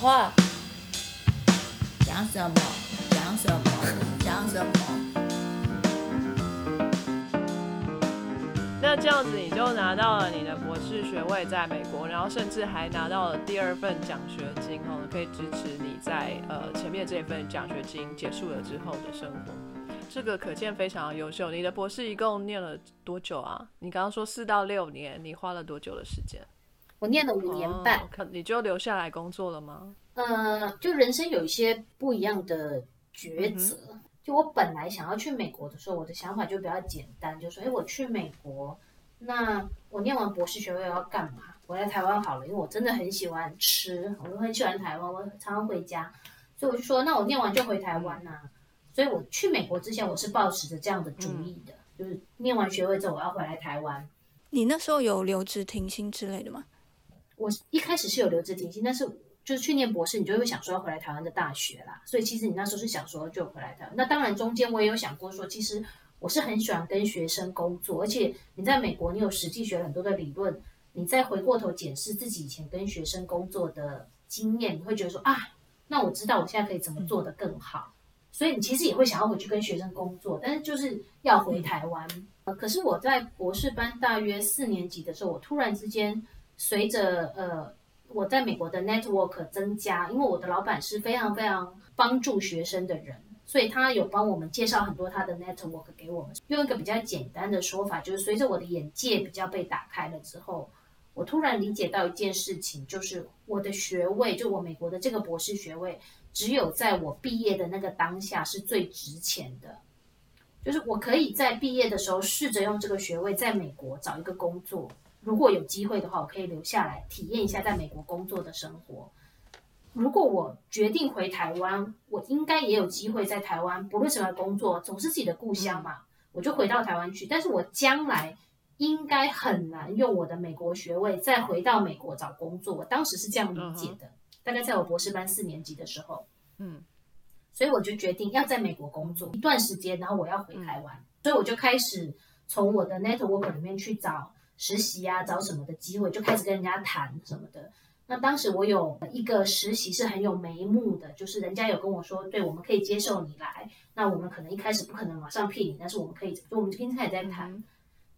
话，讲什么？讲什么？讲什么？那这样子你就拿到了你的博士学位，在美国，然后甚至还拿到了第二份奖学金哦，可以支持你在呃前面这份奖学金结束了之后的生活。这个可见非常优秀。你的博士一共念了多久啊？你刚刚说四到六年，你花了多久的时间？我念了五年半，哦你就留下来工作了吗？呃，就人生有一些不一样的抉择。就我本来想要去美国的时候，我的想法就比较简单，就说：哎，我去美国，那我念完博士学位要干嘛？我来台湾好了，因为我真的很喜欢吃，我很喜欢台湾，我常常回家，所以我就说，那我念完就回台湾呐、所以我去美国之前，我是抱持着这样的主意的，就是念完学位之后我要回来台湾。你那时候有留职停薪之类的吗？我一开始是有留职停薪，但是就是去念博士，你就会想说要回来台湾的大学啦。所以其实你那时候是想说就回来台湾。那当然中间我也有想过说，其实我是很喜欢跟学生工作，而且你在美国你有实际学了很多的理论，你再回过头检视自己以前跟学生工作的经验，你会觉得说啊，那我知道我现在可以怎么做得更好。所以你其实也会想要回去跟学生工作，但是就是要回台湾。呃可是我在博士班大约四年级的时候，我突然之间随着呃我在美国的 network 增加，因为我的老板是非常非常帮助学生的人，所以他有帮我们介绍很多他的 network 给我们。用一个比较简单的说法，就是随着我的眼界比较被打开了之后，我突然理解到一件事情，就是我的学位，就我美国的这个博士学位，只有在我毕业的那个当下是最值钱的。就是我可以在毕业的时候试着用这个学位在美国找一个工作，如果有机会的话，我可以留下来体验一下在美国工作的生活。如果我决定回台湾，我应该也有机会在台湾，不论什么工作，总是自己的故乡嘛，我就回到台湾去。但是我将来应该很难用我的美国学位再回到美国找工作。我当时是这样理解的，大概在我博士班四年级的时候。嗯，所以我就决定要在美国工作一段时间，然后我要回台湾，所以我就开始从我的 network 里面去找实习啊，找什么的机会，就开始跟人家谈什么的。那当时我有一个实习是很有眉目的，就是人家有跟我说，对，我们可以接受你来，那我们可能一开始不可能马上聘你，但是我们可以，就我们今天也在谈。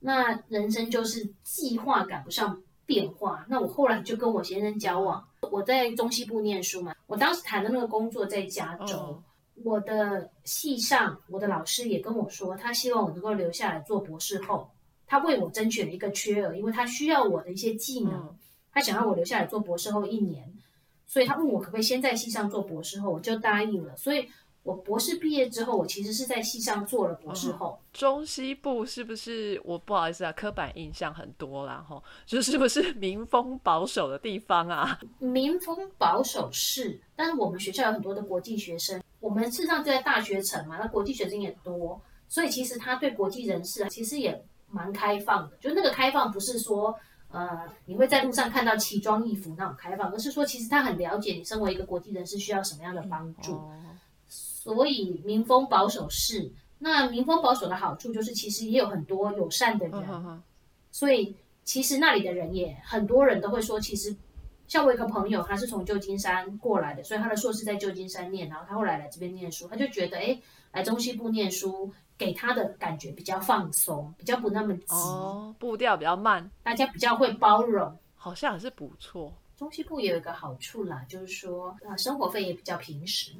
那人生就是计划赶不上变化。那我后来就跟我先生交往，我在中西部念书嘛，我当时谈的那个工作在加州。哦我的系上，我的老师也跟我说，他希望我能够留下来做博士后。他为我争取了一个缺额，因为他需要我的一些技能，嗯他想让我留下来做博士后一年，所以他问我可不可以先在系上做博士后，我就答应了。所以我博士毕业之后，我其实是在系上做了博士后。中西部是不是我不好意思啊？刻板印象很多啦，吼，就是 不是民风保守的地方啊？民风保守是，但是我们学校有很多的国际学生，我们事实上就在大学城嘛，那国际学生也多，所以其实他对国际人士啊，其实也蛮开放的。就那个开放不是说呃你会在路上看到奇装异服那种开放，而是说其实他很了解你身为一个国际人士需要什么样的帮助。哦，所以民风保守是，那民风保守的好处就是其实也有很多友善的人，所以其实那里的人也很多人都会说，其实像我有一个朋友，他是从旧金山过来的，所以他的硕士在旧金山念，然后他后来来这边念书，他就觉得哎，来中西部念书给他的感觉比较放松，比较不那么急，哦，步调比较慢，大家比较会包容。好像还是不错。中西部也有一个好处啦，就是说啊，生活费也比较平实。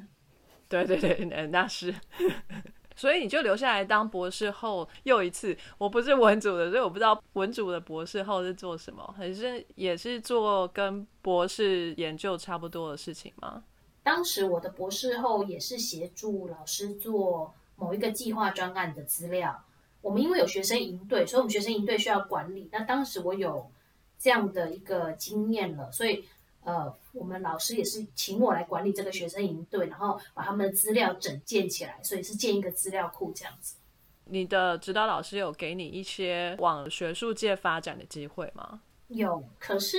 对对对，呃那是。所以你就留下来当博士后又一次。我不是文组的，所以我不知道文组的博士后是做什么，还是也是做跟博士研究差不多的事情吗？当时我的博士后也是协助老师做某一个计划专案的资料。我们因为有学生营队，所以我们学生营队需要管理。那当时我有这样的一个经验了，所以呃，我们老师也是请我来管理这个学生营队，然后把他们的资料整建起来，所以是建一个资料库这样子。你的指导老师有给你一些往学术界发展的机会吗？有，可是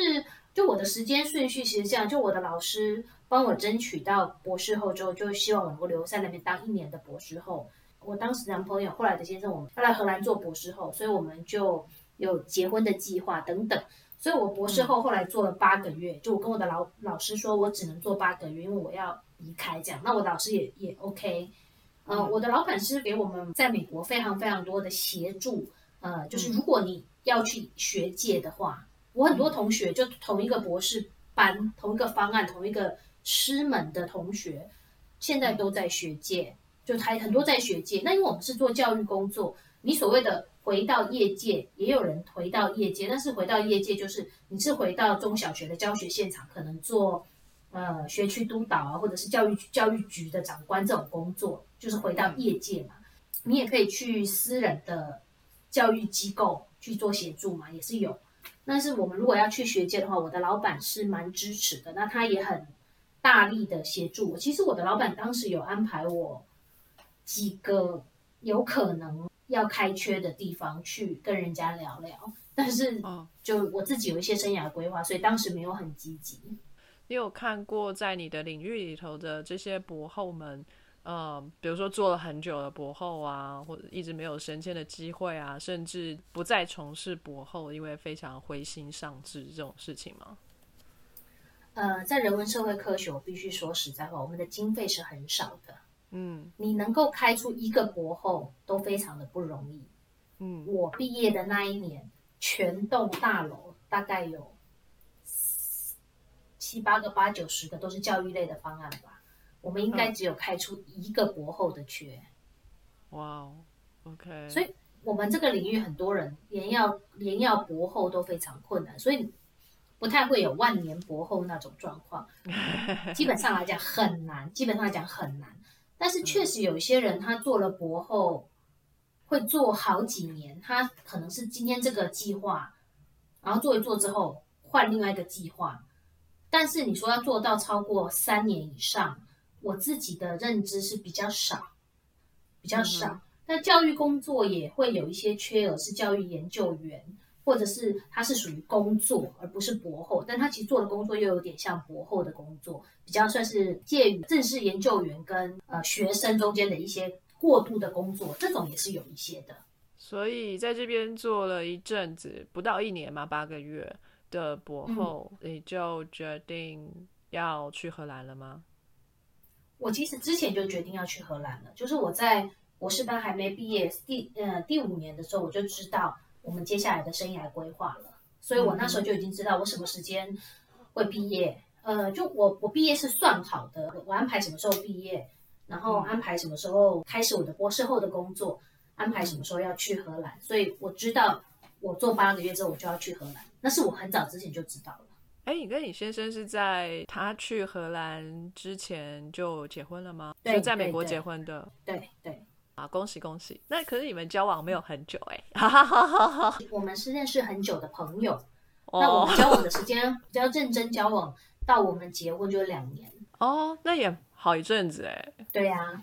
就我的时间顺序其实这样，就我的老师帮我争取到博士后之后，就希望我能够留在那边当一年的博士后。我当时男朋友后来的先生，我们要来荷兰做博士后，所以我们就有结婚的计划等等。所以我博士后后来做了八个月，就我跟我的老老师说，我只能做八个月，因为我要离开这样。那我老师也也 OK，呃，我的老板是给我们在美国非常非常多的协助，呃，就是如果你要去学界的话，我很多同学就同一个博士班、同一个方案、同一个师门的同学，现在都在学界，就还很多在学界。那因为我们是做教育工作，你所谓的回到业界，也有人回到业界，但是回到业界就是你是回到中小学的教学现场，可能做呃学区督导啊，或者是教育教育局的长官这种工作，就是回到业界嘛。你也可以去私人的教育机构去做协助嘛，也是有。但是我们如果要去学界的话，我的老板是蛮支持的，那他也很大力的协助我。其实我的老板当时有安排我几个有可能要开缺的地方去跟人家聊聊，但是哦就我自己有一些生涯规划，所以当时没有很积极。你有看过在你的领域里头的这些博后们，呃，比如说做了很久的博后啊，或者一直没有升迁的机会啊，甚至不再从事博后，因为非常灰心丧志这种事情吗？呃，在人文社会科学，我必须说实在话，我们的经费是很少的。嗯你能够开出一个博后都非常的不容易。嗯我毕业的那一年，全栋大楼大概有七八个、八九十个都是教育类的方案吧。我们应该只有开出一个博后的缺，哇哦，OK，所以我们这个领域很多人连要连要博后都非常困难，所以不太会有万年博后那种状况。基本上来讲很难，基本上来讲很难。但是确实有一些人他做了博后，会做好几年，他可能是今天这个计划，然后做一做之后换另外一个计划。但是你说要做到超过三年以上，我自己的认知是比较少，比较少。那教育工作也会有一些缺额，是教育研究员，或者是他是属于工作而不是博后，但他其实做的工作又有点像博后的工作，比较算是介于正式研究员跟呃学生中间的一些过渡的工作，这种也是有一些的。所以在这边做了一阵子，不到一年嘛，八个月的博后，你就决定要去荷兰了吗？我其实之前就决定要去荷兰了，就是我在博士班还没毕业第呃第五年的时候，我就知道我们接下来的生涯规划了，所以我那时候就已经知道我什么时间会毕业。呃，就我我毕业是算好的，我安排什么时候毕业，然后安排什么时候开始我的博士后的工作，安排什么时候要去荷兰，所以我知道我做八个月之后我就要去荷兰，那是我很早之前就知道了。哎，你跟你先生是在他去荷兰之前就结婚了吗？对就在美国结婚的对对，啊，恭喜恭喜！那可是你们交往没有很久哎、哈哈哈哈哈。我们是认识很久的朋友，那我哦们交往的时间比较认真交往，到我们结婚就两年。哦，那也好一阵子哎。对呀、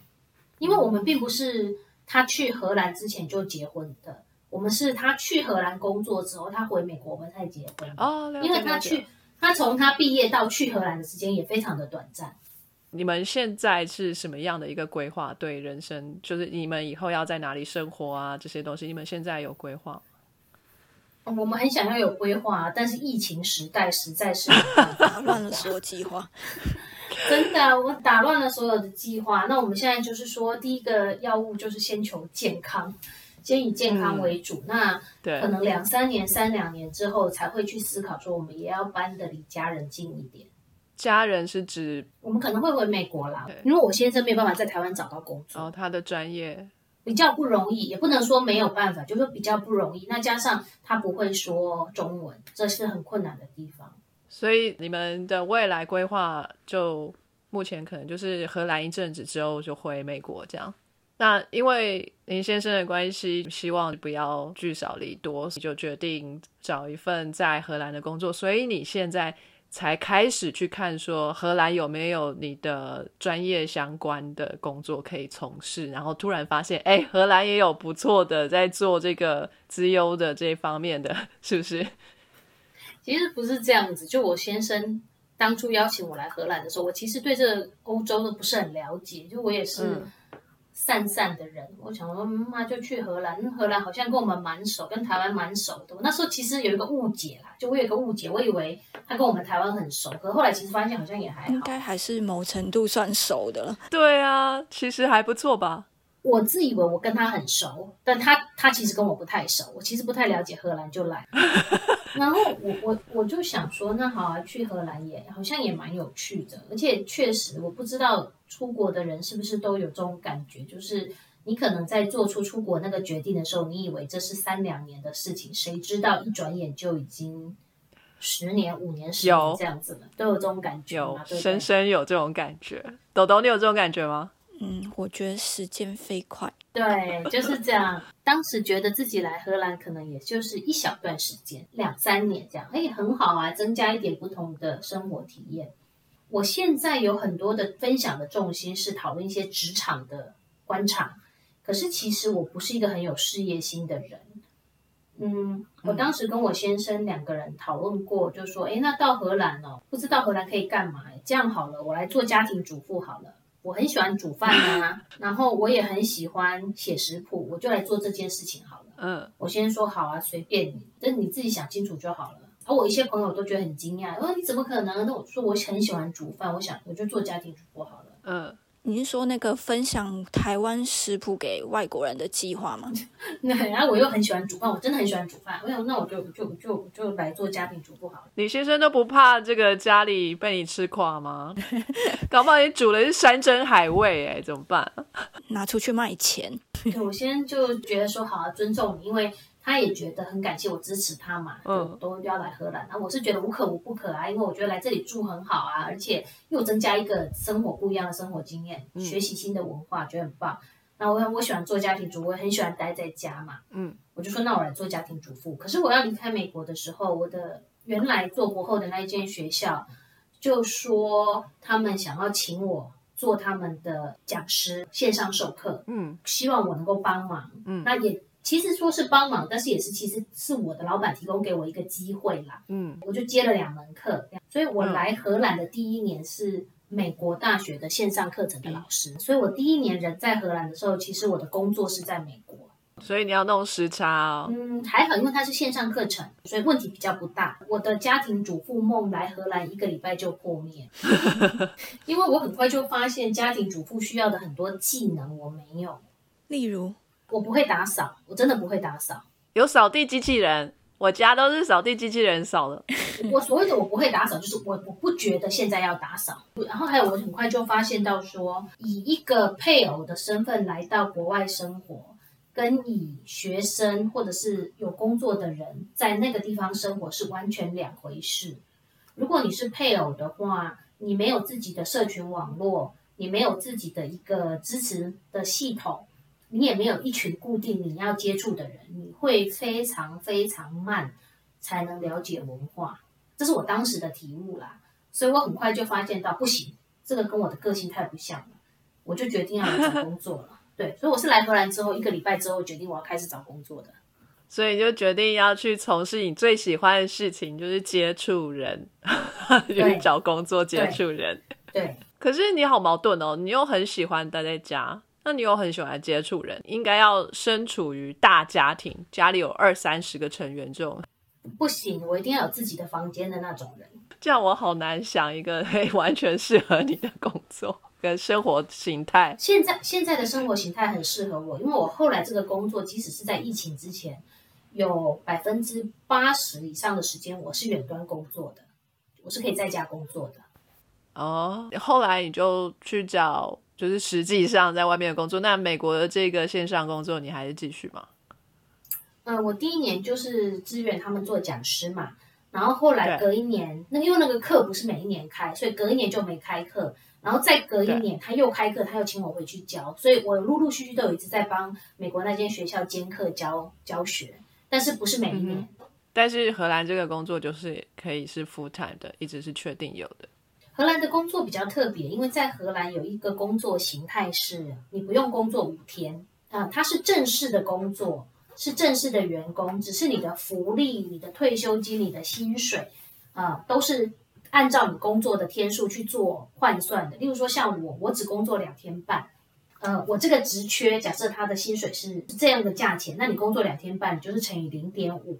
因为我们并不是他去荷兰之前就结婚的，我们是他去荷兰工作之后，他回美国我们才结婚。哦，因为他去，他从他毕业到去荷兰的时间也非常的短暂。你们现在是什么样的一个规划？对人生，就是你们以后要在哪里生活啊，这些东西，你们现在有规划？我们很想要有规划，但是疫情时代实在是打乱了所有计划。真的，我打乱了所有的计划。那我们现在就是说，第一个药物就是先求健康，先以健康为主。那可，能两三年、三两年之后才会去思考说，我们也要搬的离家人近一点。家人是指我们可能会回美国啦，因为我先生没有办法在台湾找到工作，哦，他的专业比较不容易，也不能说没有办法，就是说比较不容易。那加上他不会说中文，这是很困难的地方。所以你们的未来规划就目前可能就是荷兰一阵子之后就回美国这样。那因为林先生的关系，希望不要聚少离多，就决定找一份在荷兰的工作。所以你现在才开始去看说荷兰有没有你的专业相关的工作可以从事，然后突然发现，哎，荷兰也有不错的在做这个资优的这方面的，是不是？其实不是这样子，就我先生当初邀请我来荷兰的时候，我其实对这个欧洲都不是很了解，就我也是嗯散散的人，我想说，嗯那就去荷兰。嗯荷兰好像跟我们蛮熟，跟台湾蛮熟的。我那时候其实有一个误解啦，就我有一个误解，我以为他跟我们台湾很熟，可后来其实发现好像也还好。应该还是某程度算熟的了。对啊，其实还不错吧。我自以为我跟他很熟，但他他其实跟我不太熟，我其实不太了解荷兰就来。然后我我我就想说，那好啊，去荷兰也好像也蛮有趣的，而且确实我不知道出国的人是不是都有这种感觉，就是你可能在做出出国那个决定的时候，你以为这是三两年的事情，谁知道一转眼就已经十年、五年、十有年这样子了，都有这种感觉有？对对深深有这种感觉。豆豆，你有这种感觉吗？嗯，我觉得时间飞快。对，就是这样。当时觉得自己来荷兰可能也就是一小段时间，两三年这样，哎，很好啊，增加一点不同的生活体验。我现在有很多的分享的重心是讨论一些职场的观察，可是其实我不是一个很有事业心的人。嗯，我当时跟我先生两个人讨论过，就说，哎，那到荷兰哦，不知道荷兰可以干嘛？这样好了，我来做家庭主妇好了。我很喜欢煮饭啊，然后我也很喜欢写食谱，我就来做这件事情好了。嗯，我先说好啊，随便你，但你自己想清楚就好了。而我一些朋友都觉得很惊讶，我说你怎么可能？那我说我很喜欢煮饭，我想我就做家庭主妇好了。嗯，你是说那个分享台湾食谱给外国人的计划吗？那然后我又很喜欢煮饭，我真的很喜欢煮饭。我想那我就就就就来做家庭主妇好了。你先生都不怕这个家里被你吃垮吗？搞不好你煮的是山珍海味，哎，怎么办？拿出去卖钱。对我先就觉得说好啊，尊重你，因为他也觉得很感谢我支持他嘛，嗯就都要来荷兰。那我是觉得无可无不可啊，因为我觉得来这里住很好啊，而且又增加一个生活不一样的生活经验，嗯学习新的文化，觉得很棒。那我我喜欢做家庭主妇，我也很喜欢待在家嘛，嗯，我就说那我来做家庭主妇。可是我要离开美国的时候，我的原来做博后的那一间学校就说他们想要请我做他们的讲师，线上授课，嗯希望我能够帮忙。嗯那也其实说是帮忙，但是也是其实是我的老板提供给我一个机会啦。嗯我就接了两门课，所以我嗯来荷兰的第一年是美国大学的线上课程的老师，所以我第一年人在荷兰的时候，其实我的工作是在美国。所以你要弄时差哦。嗯，还好，因为它是线上课程，所以问题比较不大。我的家庭主妇梦来荷兰一个礼拜就破灭，因为我很快就发现家庭主妇需要的很多技能我没有。例如，我不会打扫，我真的不会打扫。有扫地机器人，我家都是扫地机器人扫的。我所谓的我不会打扫，就是我我不觉得现在要打扫。然后还有，我很快就发现到说，以一个配偶的身份来到国外生活，跟以学生或者是有工作的人在那个地方生活是完全两回事。如果你是配偶的话，你没有自己的社群网络，你没有自己的一个支持的系统，你也没有一群固定你要接触的人，你会非常非常慢才能了解文化。这是我当时的题目啦，所以我很快就发现到不行，这个跟我的个性太不像了，我就决定要来找工作了。对，所以我是来荷兰之后一个礼拜之后决定我要开始找工作的。所以你就决定要去从事你最喜欢的事情，就是接触人，就是 找工作接触人。对，可是你好矛盾哦，你又很喜欢待在家，那你又很喜欢接触人，应该要身处于大家庭，家里有二三十个成员这种，不行，我一定要有自己的房间的那种人。这样我好难想一个 可以完全适合你的工作跟生活形态。现在现在的生活形态很适合我，因为我后来这个工作，即使是在疫情之前，有百分之八十以上的时间我是远端工作的，我是可以在家工作的。哦，后来你就去找，就是实际上在外面的工作。那美国的这个线上工作，你还是继续吗？嗯，我第一年就是支援他们做讲师嘛，然后后来隔一年，那因为那个课不是每一年开，所以隔一年就没开课，然后再隔一年他又开课，他又请我回去教，所以我陆陆续续都有一直在帮美国那间学校兼课教教学，但是不是每一年。但是荷兰这个工作就是可以是 full time 的，一直是确定有的。荷兰的工作比较特别，因为在荷兰有一个工作形态是你不用工作五天啊、它是正式的工作，是正式的员工，只是你的福利、你的退休金、你的薪水啊、都是按照你工作的天数去做换算的。例如说像我，我只工作两天半，呃，我这个职缺假设他的薪水是这样的价钱，那你工作两天半，你就是乘以零点五，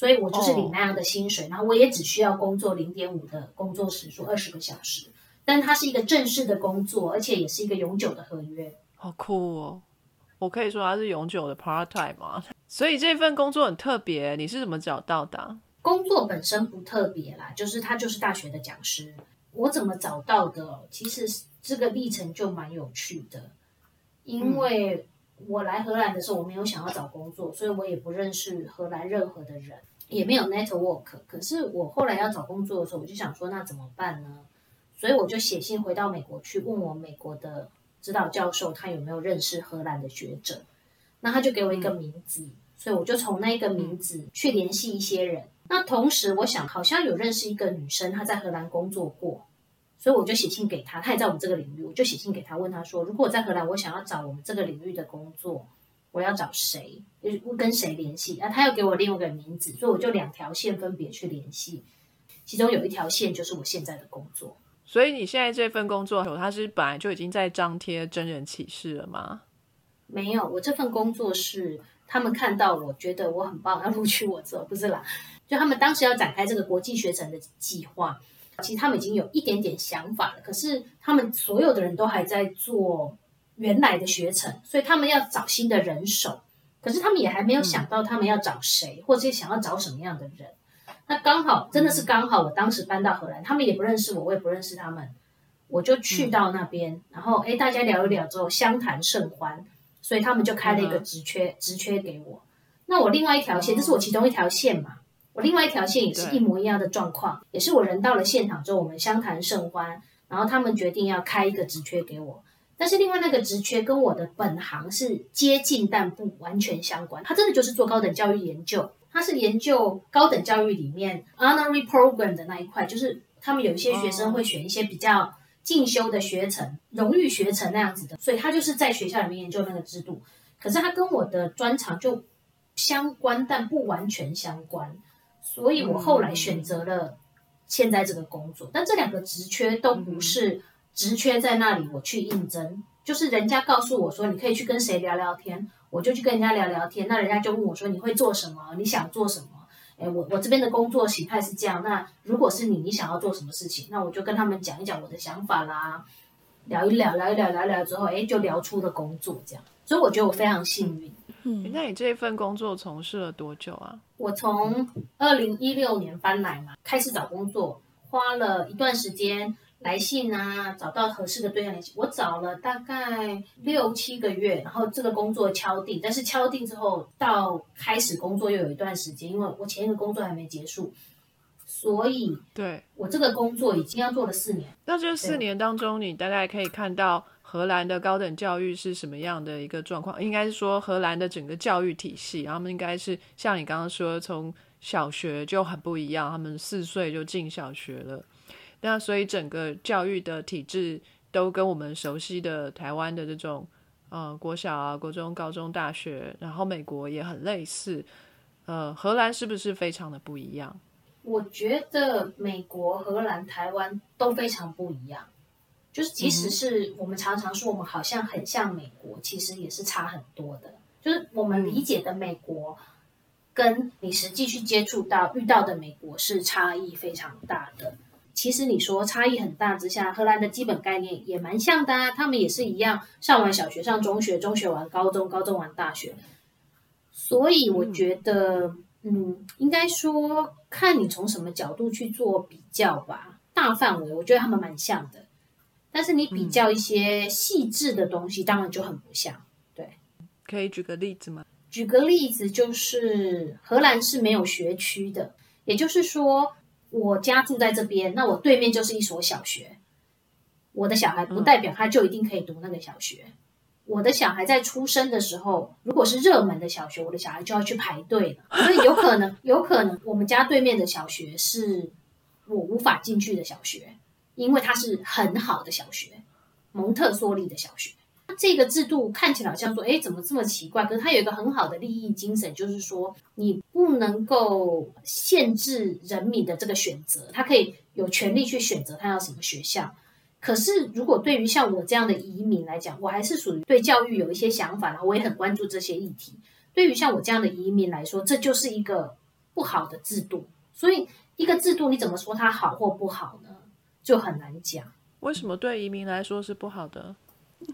所以我就是领那样的薪水，然后我也只需要工作零点五的工作时数，二十个小时。但它是一个正式的工作，而且也是一个永久的合约。好酷哦！我可以说它是永久的 part time 吗？所以这份工作很特别，你是怎么找到的？工作本身不特别啦，就是他就是大学的讲师。我怎么找到的？其实这个历程就蛮有趣的，因为我来荷兰的时候，我没有想要找工作，所以我也不认识荷兰任何的人，也没有 network。可是我后来要找工作的时候，我就想说，那怎么办呢？所以我就写信回到美国去，问我美国的指导教授，他有没有认识荷兰的学者。那他就给我一个名字，所以我就从那个名字去联系一些人。那同时，我想好像有认识一个女生，她在荷兰工作过，所以我就写信给他，他也在我们这个领域，我就写信给他，问他说：如果我在荷兰，我想要找我们这个领域的工作，我要找谁？跟谁联系？啊，他又给我另外一个名字，所以我就两条线分别去联系。其中有一条线就是我现在的工作。所以你现在这份工作，它是本来就已经在张贴真人启事了吗？没有，我这份工作是他们看到我觉得我很棒，要录取我做，不是啦。就他们当时要展开这个国际学程的计划，其实他们已经有一点点想法了，可是他们所有的人都还在做原来的学程，所以他们要找新的人手，可是他们也还没有想到他们要找谁，或者想要找什么样的人。那刚好真的是刚好，我当时搬到荷兰，他们也不认识我，我也不认识他们，我就去到那边，然后哎，大家聊一聊之后，相谈甚欢，所以他们就开了一个职缺，职缺给我。那我另外一条线，这是我其中一条线嘛，我另外一条线也是一模一样的状况，也是我人到了现场之后，我们相谈甚欢，然后他们决定要开一个职缺给我，但是另外那个职缺跟我的本行是接近但不完全相关，他真的就是做高等教育研究。他是研究高等教育里面 honorary program 的那一块，就是他们有一些学生会选一些比较进修的学程、荣誉学程那样子的，所以他就是在学校里面研究那个制度。可是他跟我的专长就相关，但不完全相关，所以我后来选择了现在这个工作。但这两个职缺都不是职缺在那里，我去应征，就是人家告诉我说你可以去跟谁聊聊天。我就去跟人家聊聊天，那人家就问我说：“你会做什么？你想做什么？”哎，我我这边的工作形态是这样。那如果是你，你想要做什么事情？那我就跟他们讲一讲我的想法啦，聊一聊，聊一聊，聊一聊之后，哎，就聊出了工作这样。所以我觉得我非常幸运。嗯，那你这份工作从事了多久啊？我从二零一六年搬来嘛，开始找工作，花了一段时间。来信啊，找到合适的对象联系。我找了大概六七个月，然后这个工作敲定。但是敲定之后，到开始工作又有一段时间，因为我前一个工作还没结束，所以对我这个工作已经要做了四年。那这四年当中，你大概可以看到荷兰的高等教育是什么样的一个状况？应该是说荷兰的整个教育体系，他们应该是像你刚刚说，从小学就很不一样，他们四岁就进小学了。那所以整个教育的体制都跟我们熟悉的台湾的这种，呃，国小啊、国中、高中、大学，然后美国也很类似。呃，荷兰是不是非常的不一样？我觉得美国、荷兰、台湾都非常不一样。就是即使是我们常常说我们好像很像美国，其实也是差很多的。就是我们理解的美国，跟你实际去接触到、遇到的美国是差异非常大的。其实你说差异很大之下，荷兰的基本概念也蛮像的啊。他们也是一样，上完小学上中学，中学完高中，高中完大学。所以我觉得，嗯，应该说看你从什么角度去做比较吧。大范围，我觉得他们蛮像的。但是你比较一些细致的东西，当然就很不像。对，可以举个例子吗？举个例子，就是荷兰是没有学区的，也就是说。我家住在这边，那我对面就是一所小学。我的小孩不代表他就一定可以读那个小学。我的小孩在出生的时候，如果是热门的小学，我的小孩就要去排队了。所以有可能，有可能我们家对面的小学是我无法进去的小学，因为它是很好的小学，蒙特梭利的小学。这个制度看起来好像说，哎，怎么这么奇怪？可是它有一个很好的利益精神，就是说你不能够限制人民的这个选择，他可以有权利去选择他要什么学校。可是如果对于像我这样的移民来讲，我还是属于对教育有一些想法，然后我也很关注这些议题。对于像我这样的移民来说，这就是一个不好的制度。所以一个制度你怎么说它好或不好呢？就很难讲。为什么对移民来说是不好的？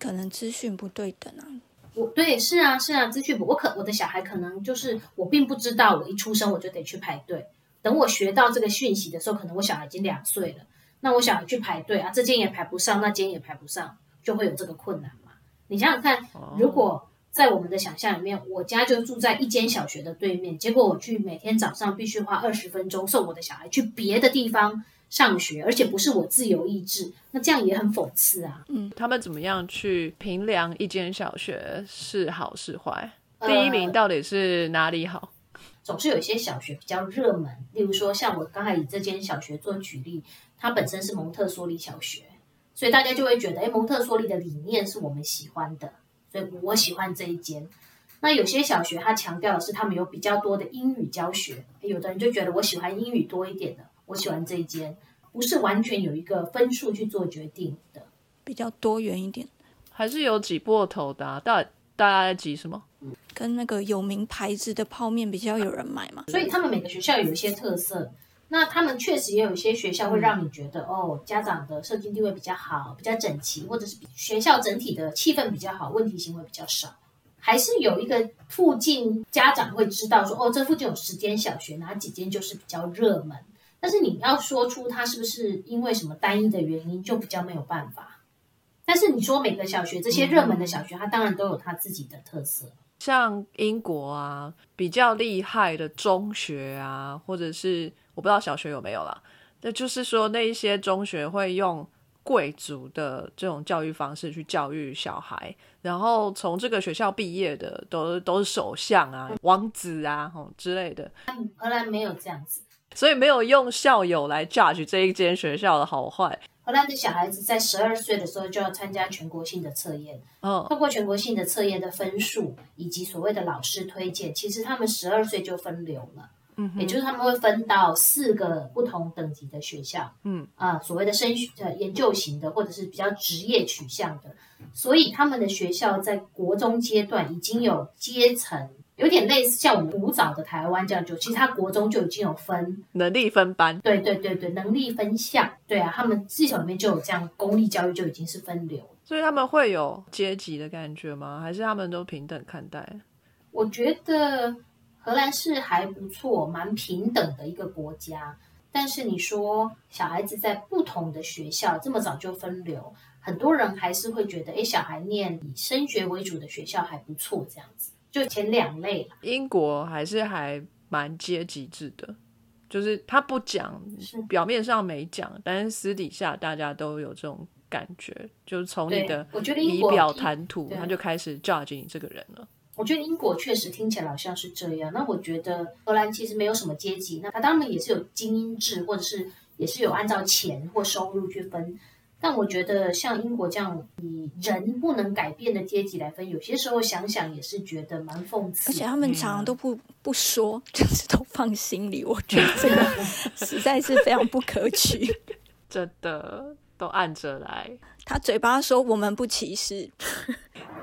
可能资讯不对等啊。我对是啊是啊，资讯不我可我的小孩可能就是我并不知道，我一出生我就得去排队。等我学到这个讯息的时候，可能我小孩已经两岁了。那我小孩去排队啊，这间也排不上，那间也排不上，就会有这个困难嘛。你想想看，如果在我们的想象里面，我家就住在一间小学的对面，结果我去每天早上必须花二十分钟送我的小孩去别的地方上学，而且不是我自由意志，那这样也很讽刺啊。嗯，他们怎么样去评量一间小学是好是坏？呃第一名到底是哪里好？总是有一些小学比较热门，例如说像我刚才以这间小学做举例，它本身是蒙特梭利小学，所以大家就会觉得，哎，蒙特梭利的理念是我们喜欢的，所以我喜欢这一间。那有些小学它强调的是他们有比较多的英语教学，有的人就觉得我喜欢英语多一点的，我喜欢这一间，不是完全有一个分数去做决定的。比较多元一点，还是有挤破头的、啊？到底大家在挤什么？跟那个有名牌子的泡面比较有人买嘛。所以他们每个学校有一些特色。那他们确实也有一些学校会让你觉得，哦，家长的社经地位比较好，比较整齐，或者是比学校整体的气氛比较好，问题行为比较少。还是有一个附近家长会知道说，哦，这附近有十间小学，哪几间就是比较热门。但是你要说出它是不是因为什么单一的原因，就比较没有办法。但是你说每个小学这些热门的小学，它当然都有它自己的特色。像英国啊，比较厉害的中学啊，或者是我不知道小学有没有啦，那就是说那一些中学会用贵族的这种教育方式去教育小孩，然后从这个学校毕业的都都是首相啊、王子啊吼之类的，荷兰没有这样子。所以没有用校友来 judge 这一间学校的好坏。荷兰的小孩子在十二岁的时候就要参加全国性的测验，嗯，透过全国性的测验的分数以及所谓的老师推荐，其实他们十二岁就分流了，嗯也就是他们会分到四个不同等级的学校，嗯啊、所谓的升学呃研究型的或者是比较职业取向的，所以他们的学校在国中阶段已经有阶层。有点类似像我们古早的台湾这样，就其实他国中就已经有分能力分班，对对对对，能力分项，对啊，他们系统里面就有这样，公立教育就已经是分流。所以他们会有阶级的感觉吗？还是他们都平等看待？我觉得荷兰是还不错，蛮平等的一个国家。但是你说小孩子在不同的学校这么早就分流，很多人还是会觉得，哎，小孩念以升学为主的学校还不错，这样子。就前两类啦，英国还是还蛮阶级制的，就是他不讲，表面上没讲，但是私底下大家都有这种感觉，就是从你的，仪表谈吐，他就开始 judge 你这个人了。我觉得英国确实听起来好像是这样。那我觉得荷兰其实没有什么阶级，那它当然也是有精英制，或者是也是有按照钱或收入去分。但我觉得像英国这样以人不能改变的阶级来分，有些时候想想也是觉得蛮讽刺。而且他们常常都不不说，就是都放心里。我觉得这个 实在是非常不可取。真的都按着来，他嘴巴说我们不歧视，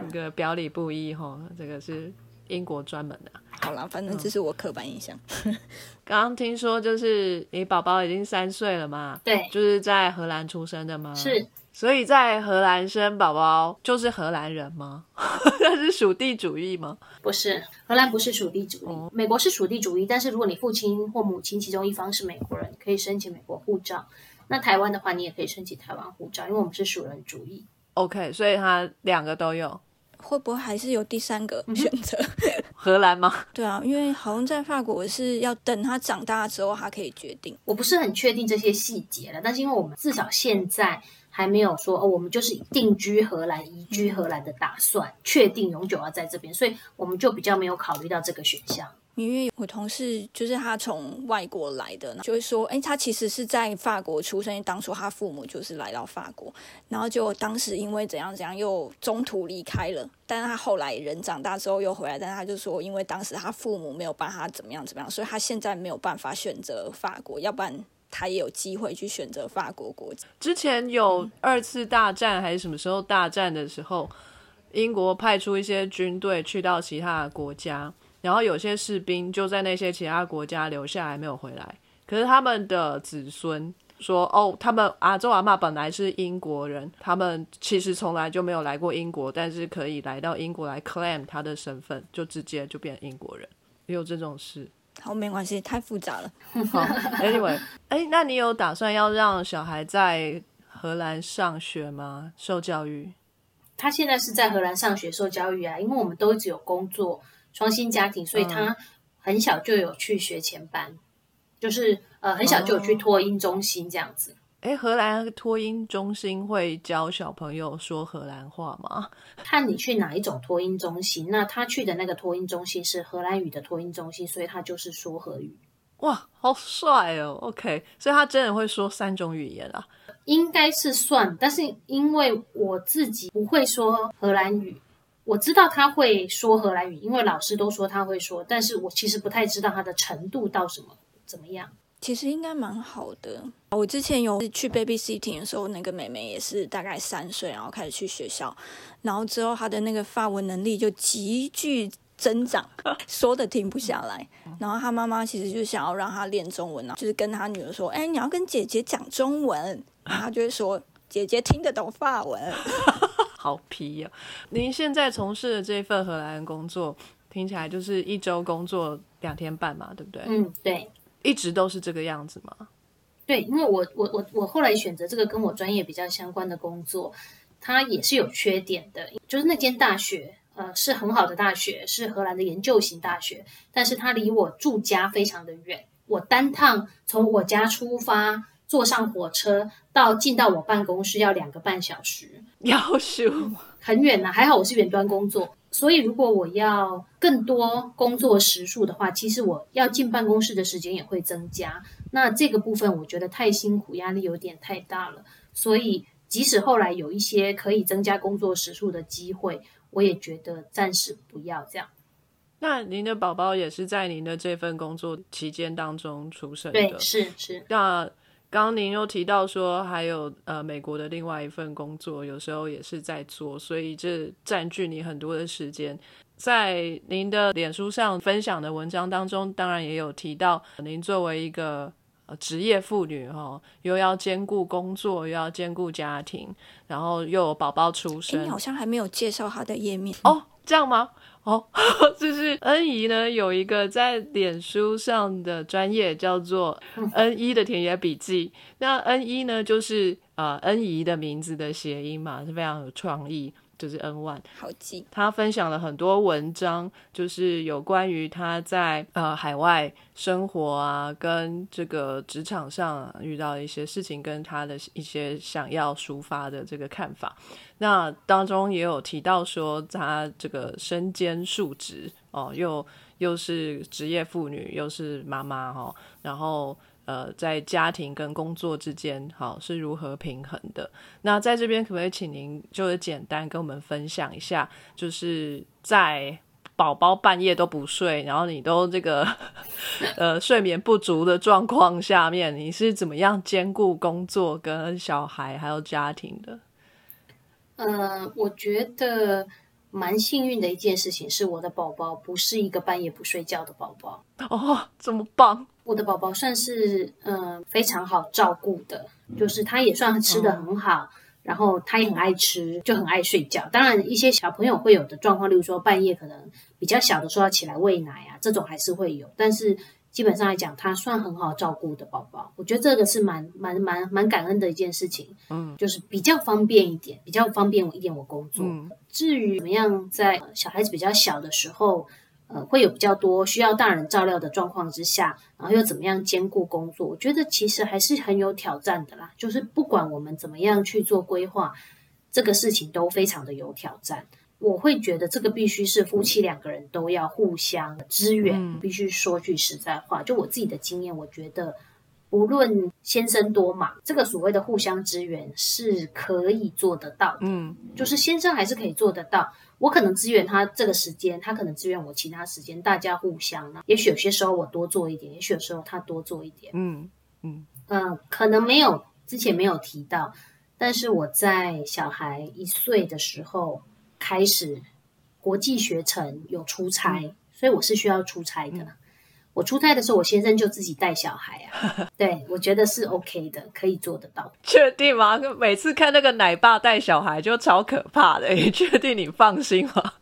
那个表里不一哈，这个是英国专门的。好啦，反正这是我刻板印象。刚刚听说就是你宝宝已经三岁了嘛，对，就是在荷兰出生的吗？是所以在荷兰生宝宝就是荷兰人吗？那是属地主义吗？不是荷兰不是属地主义，美国是属地主义。但是如果你父亲或母亲其中一方是美国人，可以申请美国护照。那台湾的话，你也可以申请台湾护照，因为我们是属人主义。OK，所以他两个都有。会不会还是有第三个选择？荷兰吗？对啊，因为好像在法国是要等他长大之后，他可以决定。我不是很确定这些细节了，但是因为我们至少现在还没有说哦，我们就是定居荷兰、移居荷兰的打算，确定永久要在这边，所以我们就比较没有考虑到这个选项。因为我同事就是他从外国来的，就会说，哎，他其实是在法国出生，当初他父母就是来到法国，然后就当时因为怎样怎样又中途离开了，但是他后来人长大之后又回来，但是他就说，因为当时他父母没有帮他怎么样怎么样，所以他现在没有办法选择法国，要不然他也有机会去选择法国国籍。之前有二次大战还是什么时候大战的时候，英国派出一些军队去到其他的国家，然后有些士兵就在那些其他国家留下来没有回来，可是他们的子孙。说哦，他们阿周阿妈本来是英国人，他们其实从来就没有来过英国，但是可以来到英国来 claim 他的身份，就直接就变英国人，也有这种事。好，没关系，太复杂了。好，Anyway，哎，那你有打算要让小孩在荷兰上学吗？受教育？他现在是在荷兰上学受教育啊，因为我们都只有工作，双薪家庭，所以他很小就有去学前班。就是呃，很小就有去托婴中心这样子。哎，荷兰托婴中心会教小朋友说荷兰话吗？看你去哪一种托婴中心。那他去的那个托婴中心是荷兰语的托婴中心，所以他就是说荷语。哇，好帅哦！OK，所以他真的会说三种语言啊？应该是算，但是因为我自己不会说荷兰语，我知道他会说荷兰语，因为老师都说他会说，但是我其实不太知道他的程度到什么。怎么样？其实应该蛮好的。我之前有去 baby sitting 的时候，那个妹妹也是大概三岁，然后开始去学校，然后之后她的那个发文能力就急剧增长，说的停不下来。然后她妈妈其实就想要让她练中文啊，就是跟她女儿说：“哎，你要跟姐姐讲中文。”然后就会说：“姐姐听得懂发文。” 好皮呀！您现在从事的这份荷兰工作，听起来就是一周工作两天半嘛，对不对？嗯，对。一直都是这个样子吗？对，因为我我我我后来选择这个跟我专业比较相关的工作，它也是有缺点的。就是那间大学，呃，是很好的大学，是荷兰的研究型大学，但是它离我住家非常的远。我单趟从我家出发，坐上火车到进到我办公室要两个半小时，要修很远呐。还好我是远端工作。所以，如果我要更多工作时数的话，其实我要进办公室的时间也会增加。那这个部分我觉得太辛苦，压力有点太大了。所以，即使后来有一些可以增加工作时数的机会，我也觉得暂时不要这样。那您的宝宝也是在您的这份工作期间当中出生的？对，是是。那。刚刚您又提到说，还有呃美国的另外一份工作，有时候也是在做，所以这占据你很多的时间。在您的脸书上分享的文章当中，当然也有提到，您作为一个职业妇女哈，又要兼顾工作，又要兼顾家庭，然后又有宝宝出生。你好像还没有介绍他的页面哦，这样吗？哦，就是恩怡呢，有一个在脸书上的专业叫做恩一的田野笔记。那恩一呢，就是呃恩怡的名字的谐音嘛，是非常有创意。就是 N One 好记，他分享了很多文章，就是有关于他在呃海外生活啊，跟这个职场上遇到一些事情，跟他的一些想要抒发的这个看法。那当中也有提到说，他这个身兼数职哦，又又是职业妇女，又是妈妈哈，然后。呃，在家庭跟工作之间，好是如何平衡的？那在这边可不可以请您就是简单跟我们分享一下，就是在宝宝半夜都不睡，然后你都这个 呃睡眠不足的状况下面，你是怎么样兼顾工作跟小孩还有家庭的？呃，我觉得。蛮幸运的一件事情是，我的宝宝不是一个半夜不睡觉的宝宝哦，这么棒！我的宝宝算是嗯非常好照顾的，就是他也算吃的很好，然后他也很爱吃，就很爱睡觉。当然，一些小朋友会有的状况，例如说半夜可能比较小的时候要起来喂奶啊，这种还是会有，但是。基本上来讲，他算很好照顾的宝宝，我觉得这个是蛮蛮蛮蛮感恩的一件事情。嗯，就是比较方便一点，比较方便我一点我工作。至于怎么样，在小孩子比较小的时候，呃，会有比较多需要大人照料的状况之下，然后又怎么样兼顾工作？我觉得其实还是很有挑战的啦。就是不管我们怎么样去做规划，这个事情都非常的有挑战。我会觉得这个必须是夫妻两个人都要互相支援。必须说句实在话，就我自己的经验，我觉得无论先生多忙，这个所谓的互相支援是可以做得到的。嗯，就是先生还是可以做得到。我可能支援他这个时间，他可能支援我其他时间，大家互相。也许有些时候我多做一点，也许有时候他多做一点。嗯嗯。嗯，可能没有之前没有提到，但是我在小孩一岁的时候开始国际学程有出差，所以我是需要出差的。我出差的时候，我先生就自己带小孩啊，对我觉得是 OK 的，可以做得到。确定吗？每次看那个奶爸带小孩就超可怕的，你 确定你放心吗？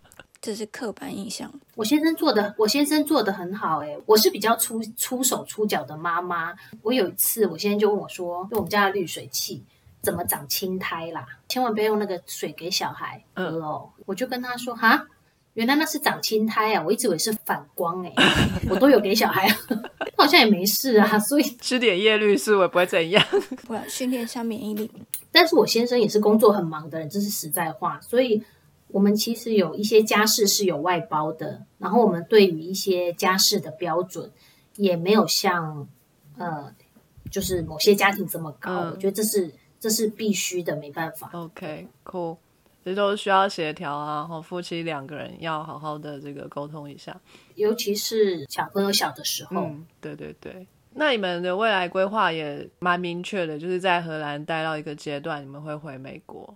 这是刻板印象。我先生做的，我先生做的很好哎，我是比较出出手出脚的妈妈。我有一次，我先生就问我说：“用我们家的滤水器怎么长青苔啦？千万不要用那个水给小孩喝哦。”我就跟他说：“哈。”原来那是长青苔啊！我一直以为是反光哎，我都有给小孩，好像也没事啊。所以吃点叶绿素也不会怎样，我要训练一下免疫力。但是我先生也是工作很忙的人，这是实在话。所以我们其实有一些家事是有外包的，然后我们对于一些家事的标准也没有像呃，就是某些家庭这么高。我觉得这是这是必须的，没办法。OK，cool。这都需要协调啊，然后夫妻两个人要好好的这个沟通一下，尤其是小朋友小的时候。嗯，对对对。那你们的未来规划也蛮明确的，就是在荷兰待到一个阶段，你们会回美国。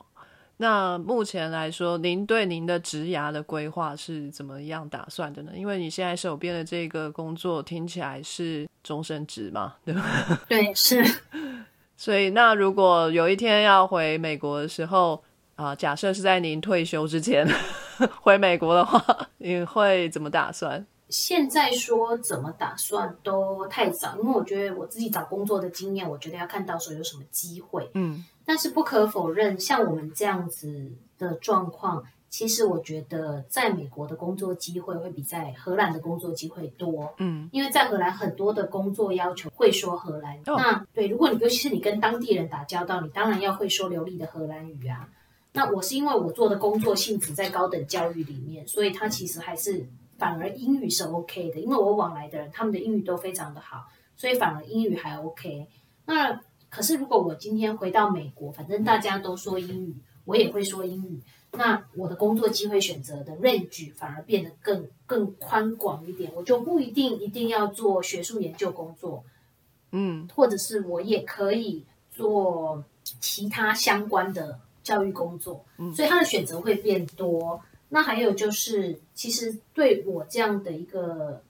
那目前来说，您对您的职涯的规划是怎么样打算的呢？因为你现在手边的这个工作听起来是终身职嘛，对吧？对，是。所以，那如果有一天要回美国的时候，啊，假设是在您退休之前 回美国的话，你会怎么打算？现在说怎么打算都太早，因为我觉得我自己找工作的经验，我觉得要看到时候有什么机会。嗯，但是不可否认，像我们这样子的状况，其实我觉得在美国的工作机会会比在荷兰的工作机会多。嗯，因为在荷兰很多的工作要求会说荷兰。那对，如果你尤其是你跟当地人打交道，你当然要会说流利的荷兰语啊。那我是因为我做的工作性质在高等教育里面，所以他其实还是反而英语是 OK 的，因为我往来的人他们的英语都非常的好，所以反而英语还 OK。那可是如果我今天回到美国，反正大家都说英语，我也会说英语，那我的工作机会选择的 range 反而变得更更宽广一点，我就不一定一定要做学术研究工作，嗯，或者是我也可以做其他相关的。教育工作，所以他的选择会变多。那还有就是，其实对我这样的一个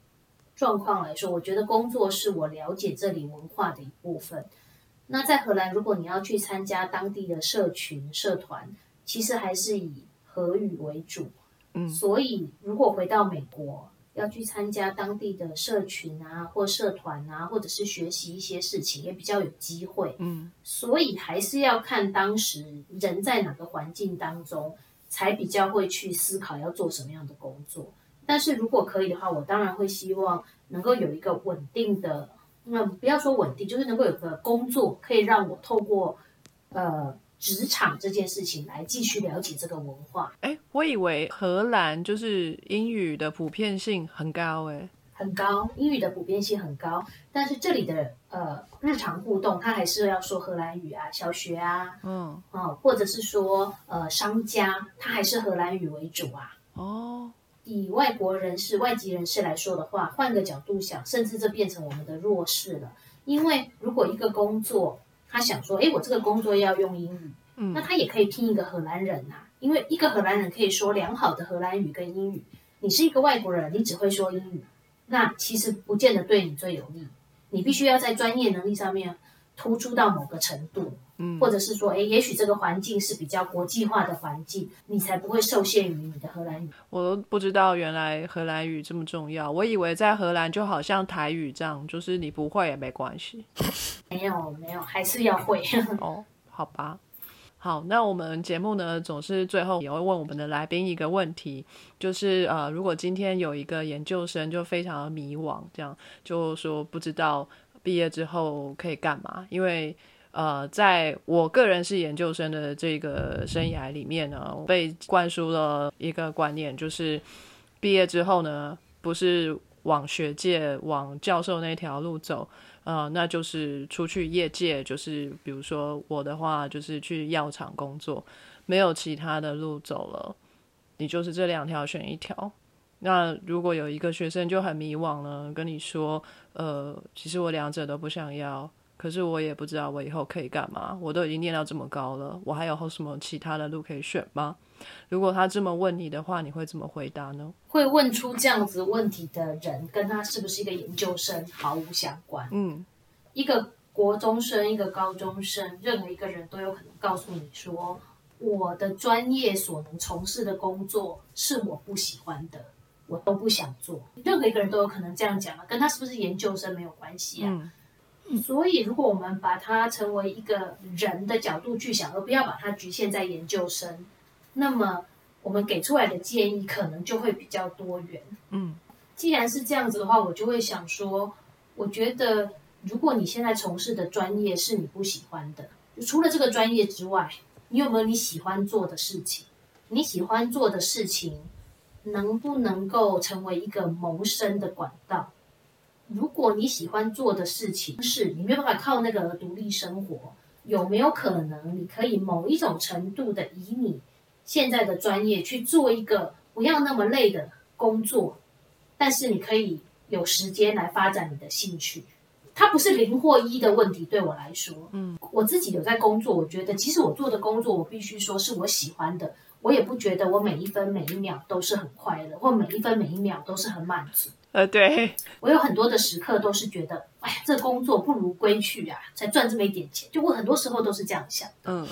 状况来说，我觉得工作是我了解这里文化的一部分。那在荷兰，如果你要去参加当地的社群社团，其实还是以荷语为主。嗯，所以如果回到美国。要去参加当地的社群啊，或社团啊，或者是学习一些事情，也比较有机会。嗯，所以还是要看当时人在哪个环境当中，才比较会去思考要做什么样的工作。但是如果可以的话，我当然会希望能够有一个稳定的，那不要说稳定，就是能够有个工作，可以让我透过呃。职场这件事情来继续了解这个文化。哎，我以为荷兰就是英语的普遍性很高，哎，很高，英语的普遍性很高。但是这里的呃日常互动，他还是要说荷兰语啊，小学啊，嗯，哦，或者是说呃商家，他还是荷兰语为主啊。哦，以外国人士、外籍人士来说的话，换个角度想，甚至这变成我们的弱势了。因为如果一个工作，他想说：“哎，我这个工作要用英语，那他也可以聘一个荷兰人呐，因为一个荷兰人可以说良好的荷兰语跟英语。你是一个外国人，你只会说英语，那其实不见得对你最有利。你必须要在专业能力上面突出到某个程度。”嗯，或者是说，哎，也许这个环境是比较国际化的环境，你才不会受限于你的荷兰语。我都不知道原来荷兰语这么重要，我以为在荷兰就好像台语这样，就是你不会也没关系。没有没有，还是要会。哦，好吧，好，那我们节目呢，总是最后也会问我们的来宾一个问题，就是呃，如果今天有一个研究生就非常的迷惘，这样就说不知道毕业之后可以干嘛，因为。呃，在我个人是研究生的这个生涯里面呢，我被灌输了一个观念，就是毕业之后呢，不是往学界、往教授那条路走，呃，那就是出去业界，就是比如说我的话，就是去药厂工作，没有其他的路走了，你就是这两条选一条。那如果有一个学生就很迷惘呢，跟你说，呃，其实我两者都不想要。可是我也不知道我以后可以干嘛。我都已经念到这么高了，我还有什么其他的路可以选吗？如果他这么问你的话，你会怎么回答呢？会问出这样子问题的人，跟他是不是一个研究生毫无相关。嗯一个国中生，一个高中生，任何一个人都有可能告诉你说，我的专业所能从事的工作是我不喜欢的，我都不想做。任何一个人都有可能这样讲嘛，跟他是不是研究生没有关系啊。嗯所以，如果我们把它成为一个人的角度去想，而不要把它局限在研究生，那么我们给出来的建议可能就会比较多元。嗯既然是这样子的话，我就会想说，我觉得如果你现在从事的专业是你不喜欢的，除了这个专业之外，你有没有你喜欢做的事情？你喜欢做的事情能不能够成为一个谋生的管道？如果你喜欢做的事情是你没有办法靠那个而独立生活，有没有可能你可以某一种程度的以你现在的专业去做一个不要那么累的工作，但是你可以有时间来发展你的兴趣。它不是零或一的问题，对我来说，嗯，我自己有在工作，我觉得其实我做的工作，我必须说是我喜欢的，我也不觉得我每一分每一秒都是很快乐，或每一分每一秒都是很满足。呃，对，我有很多的时刻都是觉得，哎呀，这工作不如归去啊，才赚这么一点钱。就我很多时候都是这样想。嗯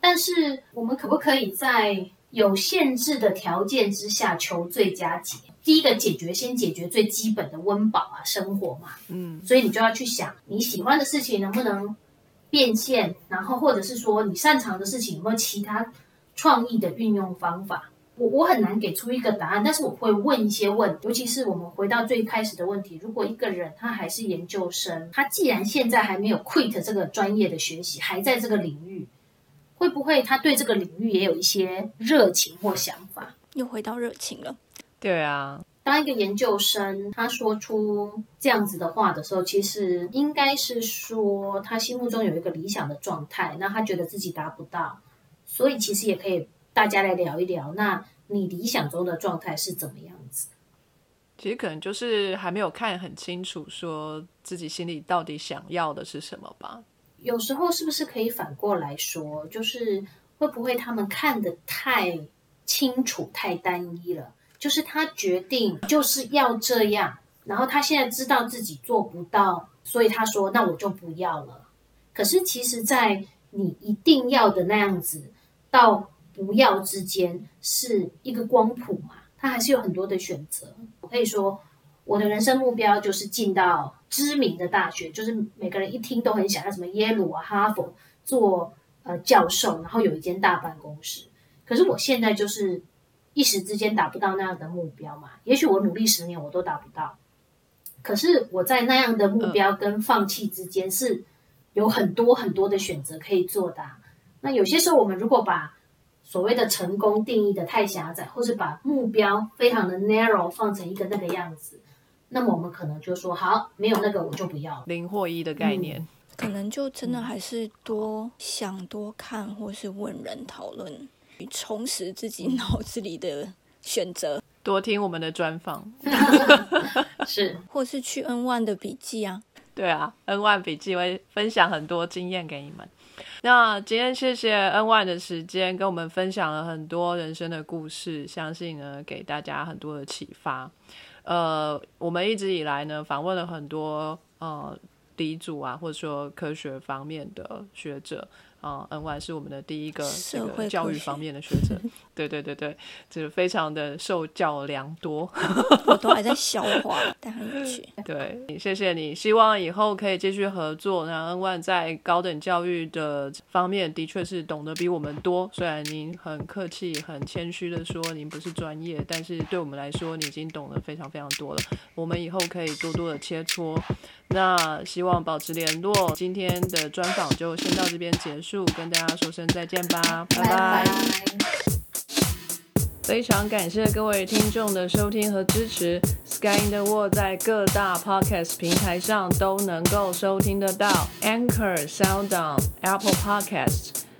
但是我们可不可以在有限制的条件之下求最佳解？第一个解决，先解决最基本的温饱啊，生活嘛。嗯所以你就要去想，你喜欢的事情能不能变现，然后或者是说你擅长的事情有没有其他创意的运用方法。我我很难给出一个答案，但是我会问一些问，尤其是我们回到最开始的问题，如果一个人他还是研究生，他既然现在还没有 quit 这个专业的学习，还在这个领域，会不会他对这个领域也有一些热情或想法？又回到热情了。对啊，当一个研究生他说出这样子的话的时候，其实应该是说他心目中有一个理想的状态，那他觉得自己达不到，所以其实也可以大家来聊一聊，那你理想中的状态是怎么样子？其实可能就是还没有看很清楚，说自己心里到底想要的是什么吧。有时候是不是可以反过来说，就是会不会他们看得太清楚、太单一了？就是他决定就是要这样，然后他现在知道自己做不到，所以他说：“那我就不要了。”可是其实，在你一定要的那样子到不要之间是一个光谱嘛，它还是有很多的选择。我可以说，我的人生目标就是进到知名的大学，就是每个人一听都很想要什么耶鲁啊、哈佛做呃教授，然后有一间大办公室。可是我现在就是一时之间达不到那样的目标嘛，也许我努力十年我都达不到。可是我在那样的目标跟放弃之间是有很多很多的选择可以做的啊、那有些时候我们如果把所谓的成功定义的太狭窄，或是把目标非常的 narrow 放成一个那个样子，那么我们可能就说好，没有那个我就不要了。零或一的概念。可能就真的还是多想、多看，或是问人讨论，充实自己脑子里的选择，多听我们的专访。是，或是去 N One 的笔记啊。对啊，N One 笔记会分享很多经验给你们。那今天谢谢 N Y 的时间，跟我们分享了很多人生的故事，相信呢给大家很多的启发。呃，我们一直以来呢访问了很多呃鼻祖啊，或者说科学方面的学者啊、n One 是我们的第一个这社个会教育方面的学者，对对对对，就是非常的受教良多。我都还在消化，但很有趣。对，谢谢你，希望以后可以继续合作。那 N One 在高等教育的方面的确是懂得比我们多，虽然您很客气、很谦虚的说您不是专业，但是对我们来说，你已经懂得非常非常多了。我们以后可以多多的切磋。那希望保持联络。今天的专访就先到这边结束，跟大家说声再见吧，拜拜非常感谢各位听众的收听和支持。Sky in the World 在各大 Podcast 平台上都能够收听得到，Anchor、SoundOn、Apple Podcast。